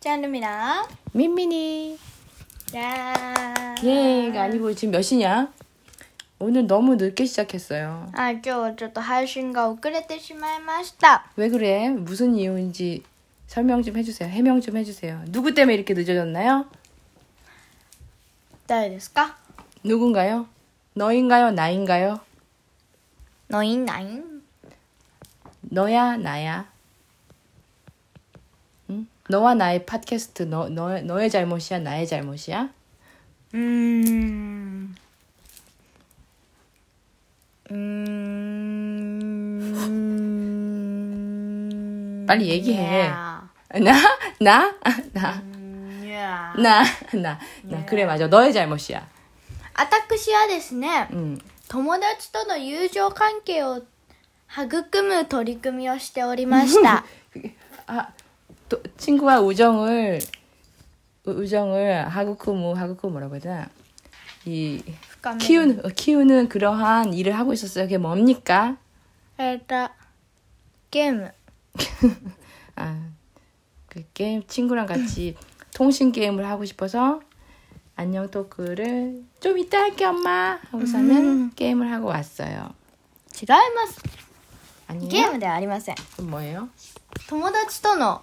짠입니다. 민민이. 야. 예가 아니고 지금 몇 시냐? 오늘 너무 늦게 시작했어요. 아, 今日はちょっと配信が遅れてしまいました。 왜 그래? 무슨 이유인지 설명 좀 해주세요. 해명 좀 해주세요. 누구 때문에 이렇게 늦어졌나요? 誰ですか 누군가요? 너인가요? 나인가요? のいないん 너야 나야? 응? 너와 나의 팟캐스트 너, 너, 너의 잘못이야? 나의 잘못이야? うーん。うーん。 빨리 얘기해. いや 나? 나? 나? いや 나? 나? 나? 그래 맞아. 너의 잘못이야. 私はですね、 응. 友達との友情関係を育む取り組みをしておりました。 아, 또 친구와 우정을 우- 우정을 하구쿠무 하구쿠 뭐라고 해야 되나? 이 深め 키우는 어, 키우는 그러한 일을 하고 있었어요. 그게 뭡니까? えっと、ゲーム。 아, 그 게임 친구랑 같이 통신 게임을 하고 싶어서 안녕 토크를 좀 이따 할게 엄마 하고서는 음. 게임을 하고 왔어요. 違います。 아니에요? ゲームではありません。 그럼 뭐예요? 友達との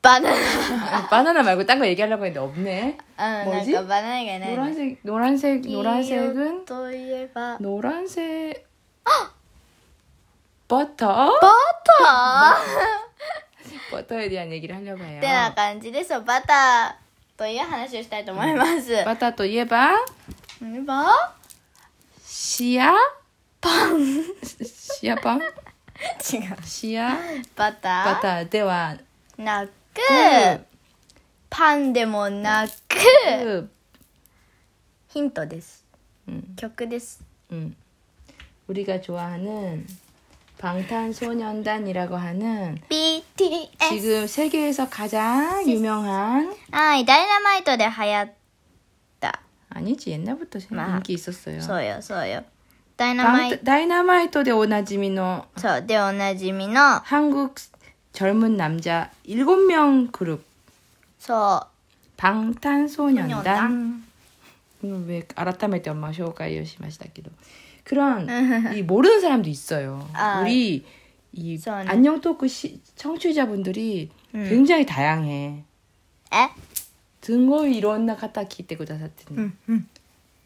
바나 나. 바나나 말고 딴 거 얘기하려고 했는데 없 네. 아, 뭐 지? 바나나가 나. 노란색 노란색 노란색은 노란색 버 터? 버 터. 버터에 대한 얘기를 하려고 해 요. ってな感じですよ。バターという話をしたいと思います。버터といえばバ시아パン違う。시아빵 시아バター바타ではなく、 그, パンでもなく、 그 ヒントです。 음, 曲です。 음. 우리가 좋아하는 방탄소년단이라고 하는 BTS。 지금 세계에서 가장 유명한 はい、ダイナマイトで流行った。 아니지 옛날부터 마. 인기 있었어요. そうよ、そうよ。ダイナマイ 방, 다이너마이트의 오나지미노 ト、そう、でおなじみの、 한국 젊은 남자 7명 그룹. 저 방탄소년단. 이건 왜 알았다면 때 엄마 쇼가 요시마시다기도 그런 이 모르는 사람도 있어요. 아, 우리 이 저는... 안녕 토크 시, 청취자분들이 음. 굉장히 다양해. 에? 등고 이런나 갖다 기대고 다샀더니 음, 음.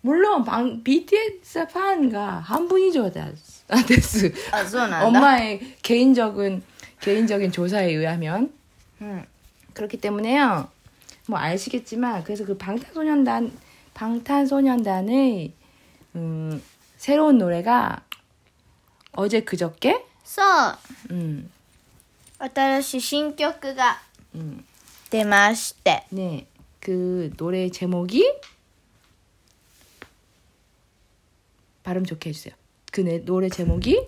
물론 방 BTS 판가 한 분이죠, 다스. 아, 아 엄마의 개인적인 개인적인 조사에 의하면 うん。 그렇기 때문에요. 뭐 아시겠지만 그래서 그 방탄소년단 방탄소년단의 음, 새로운 노래가 어제 그저께 そう、 음, 新しい新曲が 음, 出まして。 네, 그 노래 제목이 발음 좋게 해주세요. 그 네, 노래 제목이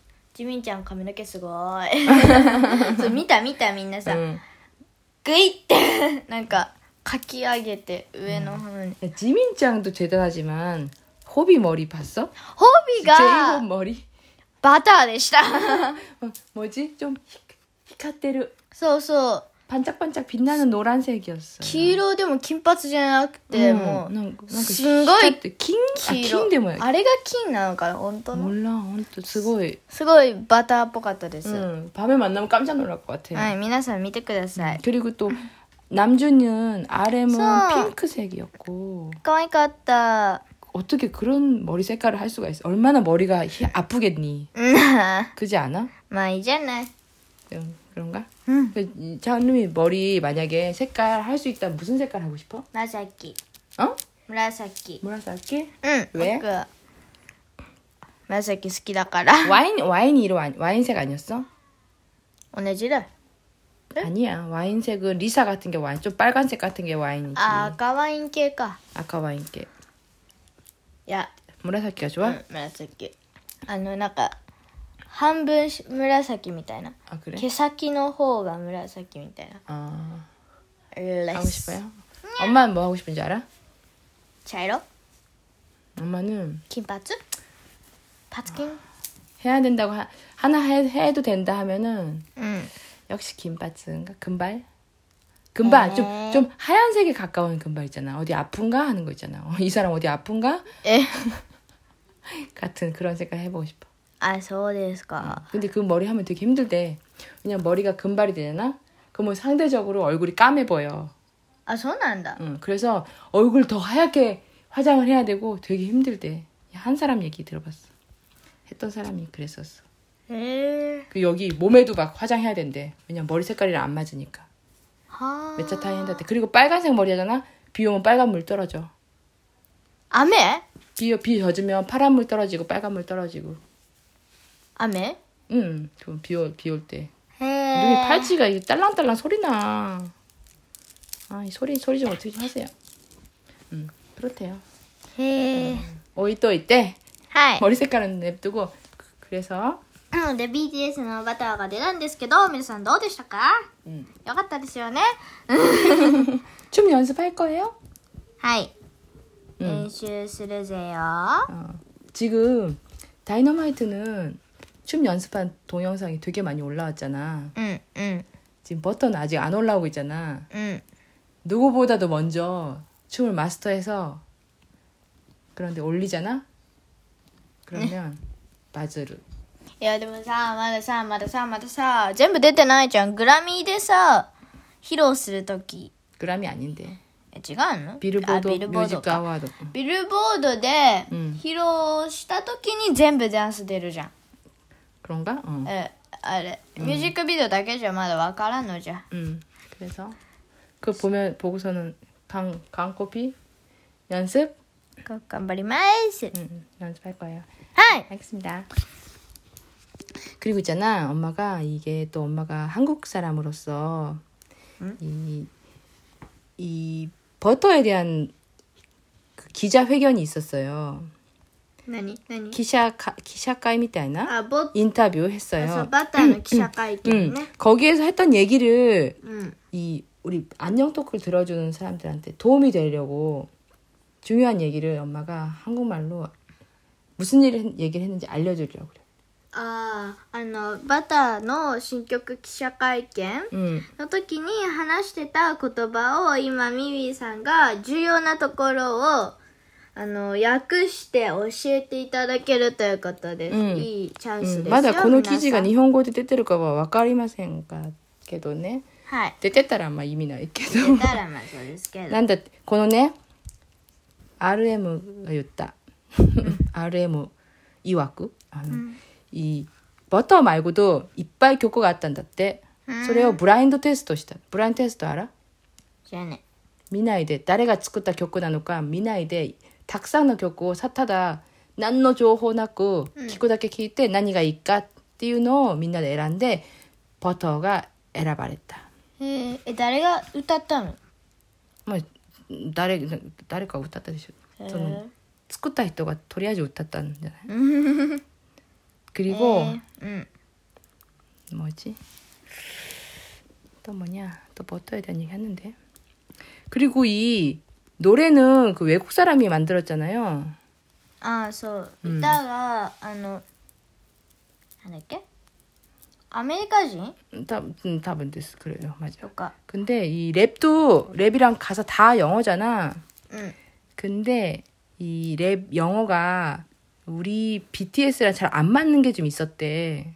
ジミンちゃん髪の毛すごい。そう見た見たみんなさ、 음. グイって、なんか、 かき上げて上の方に、 야, 지민짱도 대단하지만 호비 머리 봤어? ホビ 제이홉 が 머리 バターでした 어, 뭐지? 좀 히, 히카테르 そうそう 반짝반짝 빛나는 노란색이었어. 黄色でも金髪じゃなくて、もう 난, 난 すんごい 킹? 아, 黄色 킹데 뭐야? あれが金なのかな本当の 몰라. honto すごい. すごいバターっぽかったです、 응, 밤에 만나면 깜짝 놀랄 것 같아. はい皆さん見てください、 그리고 또 남준은 RM은 써. 핑크색이었고 可愛かった。 어떻게 그런 머리 색깔을 할 수가 있어? 얼마나 머리가 희- 아프겠니? うん 그지 않아? まあいいじゃない。 응, 그런가? うん。 그, 이 찬우이 머리 만약에 색깔 할 수 있다면 무슨 색깔 하고 싶어? 紫。 어? 紫。 무라사키? うん。上僕は紫好きだから。 와인 와인이 이로 아니- 와인색 아니었어? 同じだ。 아니야. 와인색은 리사 같은 게 와인, 좀 빨간색 같은 게 와인이지. あ、赤ワイン系か。 아까 와인께. いや、 무라사키가 う 좋아? ん、紫。あの、なんか、 半分し紫みたいな。 아 그래? 毛先の方が紫みたいな。 아 レ 하고 ス 싶어요? 엄마는 뭐 하고 싶은지 알아? 茶色 엄마는 金髪パツキン 해야 된다고 하, 하나 해, 해도 된다 하면은 うん。 역시 긴바츠인가 금발? 금발 에. 좀 좀 하얀색에 가까운 금발 있잖아. 어디 아픈가 하는 거 있잖아. 어, 이 사람 어디 아픈가え 같은 그런 색깔 해보고 싶어. あ、そうですか。 근데 그 머리 하면 되게 힘들대. 왜냐면 머리가 금발이 되잖아. 그러면 상대적으로 얼굴이 까매 보여. あ、そうなんだ。 응, 그래서 얼굴 더 하얗게 화장을 해야 되고 되게 힘들대. 한 사람 얘기 들어봤어. 했던 사람이 그랬었어. へえ。 그 여기 몸에도 막 화장해야 된대. 왜냐면 머리 색깔이랑 안 맞으니까. はあ。 매차 타이인데 그리고 빨간색 머리 하잖아. 비 오면 빨간 물 떨어져. 雨 비, 비 젖으면 파란 물 떨어지고 빨간 물 떨어지고. 雨 응, 그럼 비, 올- 비올 때. へ 눈이 え。 팔찌가 이 딸랑딸랑 소리 나. 아, 이 소리, 소리 좀 어떻게 좀 하세요. 음, 그렇대요. へえ。 오이 또 이때 はい。 머리 색깔은 냅두고 그- 그래서 で、BTS のバターが出たんですけど、皆さんどうでしたか 음. よかったですよね 춤 연습할 거예요? はい。 음. 練習するぜよ。 어, 지금 다이너마이트는 춤 연습한 동영상이 되게 많이 올라왔잖아. うん、うん、 지금 버터는 아직 안 올라오고 있잖아. うん。 누구보다도 먼저 춤을 마스터해서 그런데 올리잖아? 그러면 맞으르. いや、でもさ、まださ、まださ、まださ、全部出てないじゃん。グラミーでさ、披露するとき。 그람이 아닌데. え、違うの 비ル보드 あビルボード 뮤직 か。 아워드. ビルボードでうん披露したときに全部ダンス出るじゃん。 그런가? 어. 에, あれ、うん。 뮤직비디오 だけじゃ。 맞아. わからんのよ。うん。 그래서 그 보면 보고서는 강 完コピ 연습 그 が、頑張ります 음, 음, 연습할 거예요. はい。 알겠습니다. 그리고 있잖아 엄마가 이게 또 엄마가 한국 사람으로서 음? 이, 이 버터에 대한 그 기자회견이 있었어요. 何何 기샤 기샤카이 みたいな あ、ボッ 인터뷰 そう 했어요. バターの記者会見 응. ね。 거기에서 했던 얘기를 うん。 이 우리 안녕 토크를 들어주는 사람들한테 도움이 되려고 중요한 얘기를 엄마가 한국말로 무슨 일을 했- 얘기를 했는지 알려주려고 그래. ああ、あの、バターの新曲記者会見 응. の時に話してた言葉を今ミミィさんが重要なところを あの訳して教えていただけるということです。うんいいチャンスです 응. よ。 맞아. この記事が皆日本語で出てるかはわかりませんがけどね。さんはい。出てたらまあ意味ないけど。出たらまあそうですけど。なんだってこのね RM が言った RM 曰くあの、이 버터 말고도 이빨 교과가あったんだって。それをブラインドテストした。ブラインドテスト알아? じゃあね。見ないで誰が作った曲なのか見ないで たくさんの曲をさただ何の情報なく聞くだけ聞いて何がいいかっていうのをみんなで選んでポトーが選ばれた。へえ、え誰が歌ったのまあ誰誰かが歌ったでしょ。その作った人がとりあえず歌ったんじゃない그리고 うん。 뭐지? 또 뭐냐? 또 버터에 대한 얘기 했는데. 그리고 이 노래는 그 외국 사람이 만들었잖아요. 아, 저 이따가 아노 하나께 아메리카지? 다, 음, 답은 됐어. 그래요. 맞아. 그러니까. 근데 이 랩도 랩이랑 가사 다 영어잖아. 응. 근데 이 랩 영어가 우리 BTS랑 잘 안 맞는 게 좀 있었대.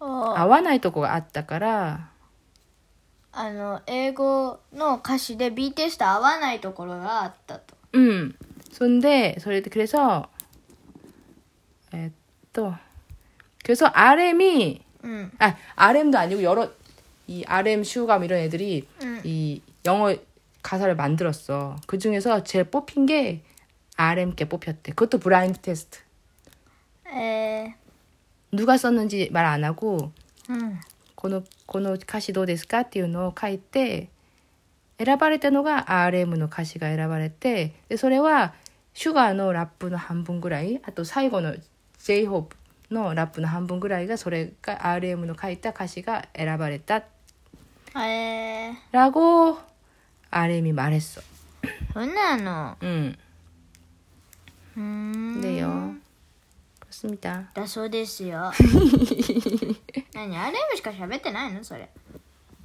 어. 아와나이 또고 아따까라. あの英語の歌詞で BTS と合わないところがあったと 음. 근데 소리 그래서 에, 또 그래서 RM이 うん 아 RM도 아니고 여러 이 RM 슈감 이런 애들이 うん 이 영어 가사를 만들었어. 그 중에서 제일 뽑힌 게 RM께 뽑혔대. 그것도 브라인드 테스트. え 누가 썼는지 말 안 하고 ー、うん このこの歌詞どうですかっていうのを書いて選ばれたのが RM の歌詞が選ばれてでそれはシュガーのラップの半分ぐらいあと最後の J−HOPE のラップの半分ぐらいがそれが RM の書いた歌詞が選ばれた。えー、ラゴー RM マレッソ。そうなの。うん。うん。でよ。그렇습니다. だそうですよ何あれもしか喋ってないのそれ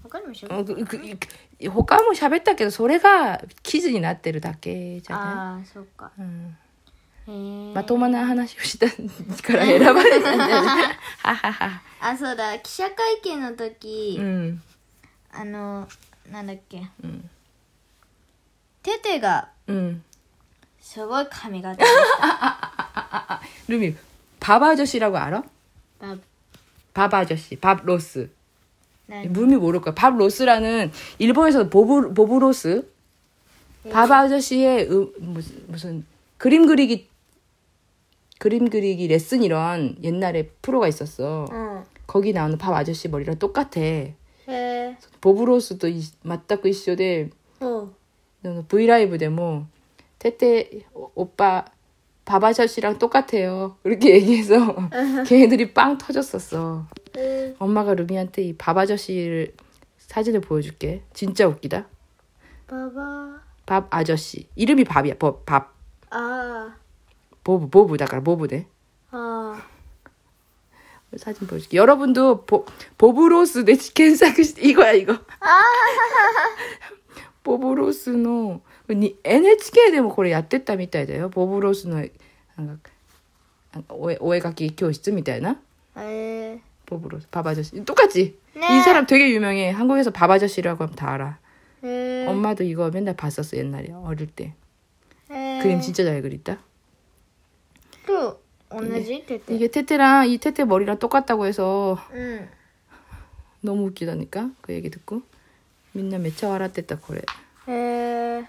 他にも喋っ 어, 그, 그, 그, 호감은 샤베다けど 소래가 퀴즈になってるだけじゃないああそっか 응. へえまともな話をしたから選ばれたんだよね。ははは。あそうだ記者会見の時、うん。あのなんだっけうん。テテがうん。すごい髪型でした。 루미, 밥 아저씨라고 알아? 밥. 밥 아저씨, 밥 로스. 네. 루미 모를 거야. 밥 로스라는 일본에서 보브 보브 로스. 네. 밥 아저씨의 음, 무슨 무슨 그림 그리기 그림 그리기 레슨 이런 옛날에 프로가 있었어. 어. 거기 나오는 밥 아저씨 머리랑 똑같아. 네. 보브 로스도 맞다고 있어대. 어. 브이라이브 데모 테테 오빠 바바샤 씨랑 똑같아요. 이렇게 얘기해서 걔네들이 빵 터졌었어. 응. 엄마가 루미한테 이 바바 셔씨를 사진을 보여줄게. 진짜 웃기다. 바바. 밥 아저씨. 이름이 밥이야. 밥. 밥. 아. 보부 보부다 가 보부네. 아. 사진 보여줄게. 여러분도 보 보브로스 내 겐사크 이거야 이거. 아. 보브로스노 NHK でもこれやってたみたいだよ。ボブロスのなんかなんかお絵お絵描き教室みたいな。あ。へえ。 보브로스 밥 아저씨 똑같지? 네. 이 사람 되게 유명해. 한국에서 밥 아저씨라고 하면 다 알아. へえ。 엄마도 이거 맨날 봤었어 옛날에 어릴 때. へえ 그림 진짜 잘 그렸다. と同じテテ。 이게 테테랑 이 테테 머리랑 똑같다고 해서 うん。 너무 웃기다니까 그 얘기 듣고. 민나 매차笑ってた これ. へえ。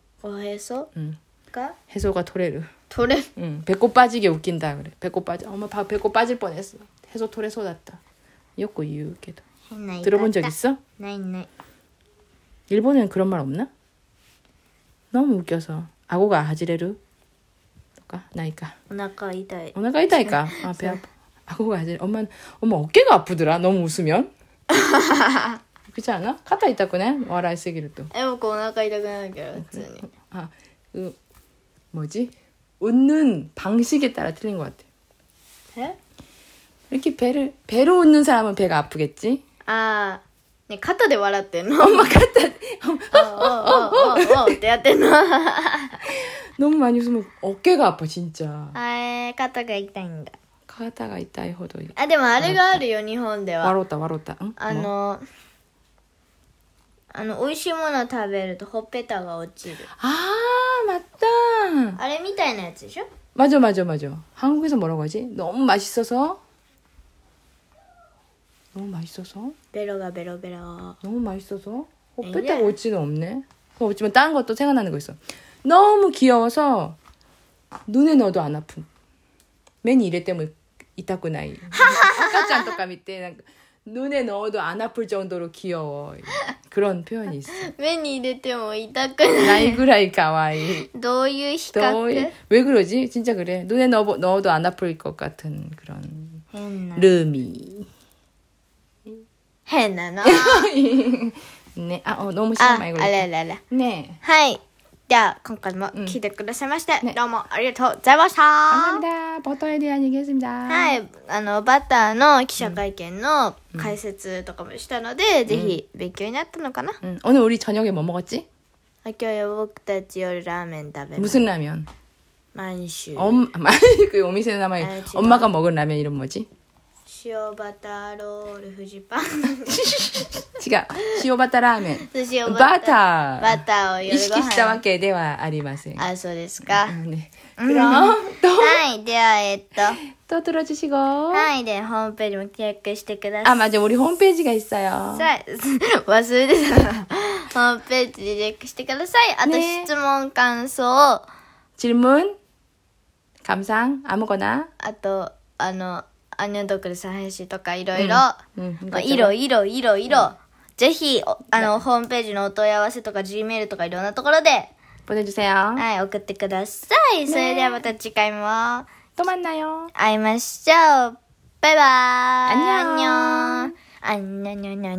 어 해서 응. 가? 해소가 토레르. 토레? 응 배꼽 빠지게 웃긴다 그래. 배꼽 빠져. 엄마 봐 배꼽 빠질 뻔했어. 해소 토레 쏟았다. 욕고 유게도. 들어본 적 있어? 나있네 일본엔 그런 말 없나? 너무 웃겨서. 아고가 하지레루 가? 나이까 오나가 이다이. 오나가 이다이까 아배 아파. 아고가 아지레 엄마 엄마 어깨가 아프더라 너무 웃으면? 그렇지 않아? 카타 있다꾸네. 와라이 쓰기를 또. え僕お腹痛くなるけど普通に 아, 그 뭐지? 웃는 방식에 따라 틀린 것 같아. え 이렇게 배를 배로 웃는 사람은 배가 아프겠지? ああね肩で笑ってんの 엄마 같다. おうおうおうおうおうってやってんの 너무 많이 웃으면 어깨가 아파 진짜. あえ肩が痛いんだ 가다가 있다 이 호도. あでもあれがあるよ日本では 와로다 와로다. 응? あ 뭐? のあの美味しいもの食べるとほっぺたが落ちる 아 맞다. あれみたいなやつでしょ 맞아 맞아 맞아. 한국에서 뭐라고 하지? 너무 맛있어서. 너무 맛있어서. ベロがベロベロ 너무 맛있어서. 호빼딱 오지는 없네. 없지만 다른 것도 생각나는 거 있어. 너무 귀여워서 눈에 넣어도 안 아픈. 맨 이래 때문에 이타쿠 나이. 아까짱 똑같 밑에 눈에 넣어도 안 아플 정도로 귀여워. 그런 표현이 있어. 目に入れても痛くない。 나이 구라이 가와이. どういう比 또 較 왜 그러지? 진짜 그래. 눈에 넣어, 넣어도 안 아플 것 같은 그런 変な。 르미. 変なの。 네, 아, 어, 너무 심한 あ、あ 말고. れあれあれ。 네. はい。 では今回も聞いてくださいまして、うんね。どうもありがとうございました。は감사합니 다. 버터에 대한は기했습니 다. い。あのバターの記者会見の解説とかもしたので、ぜひ勉強になったのかな、うん。늘우저녁에 뭐 먹었 지? 今日は僕たち夜ラーメン食べます。무슨 라 면? 毎週엄 그 오미세 나만 아, 지 금. 엄마ラーメン면이름 뭐 지? 塩バターロールフジパン。 지가 시오바타 라면. 塩バター。 바타. バターを夜ご 이시키시다 飯。 와케 대와 아리마세. あ、そうですか。 네. 그럼 또, はい。では、えっと。 또 들어주시고. はい。で、ホームページもチェックしてください。 아, 맞아. 우리 홈페이지가 있어요. さい忘れてた。ホームページでチェックしてください。あと、ね質問、感想、 질문, 감상, 아무거나. あと、あの、 アニョンドクルさん配信とかいろいろ、うんまあ、いろいろいろいろ、ぜひ、おあの、ホームページのお問い合わせとか、Gmail とかいろんなところで、 보내주세요. はい、送ってください。それではまた次回も 또 만나요. 会いましょう。バイバーイ。 안녕. アンニョン。アンニョンニョンニョン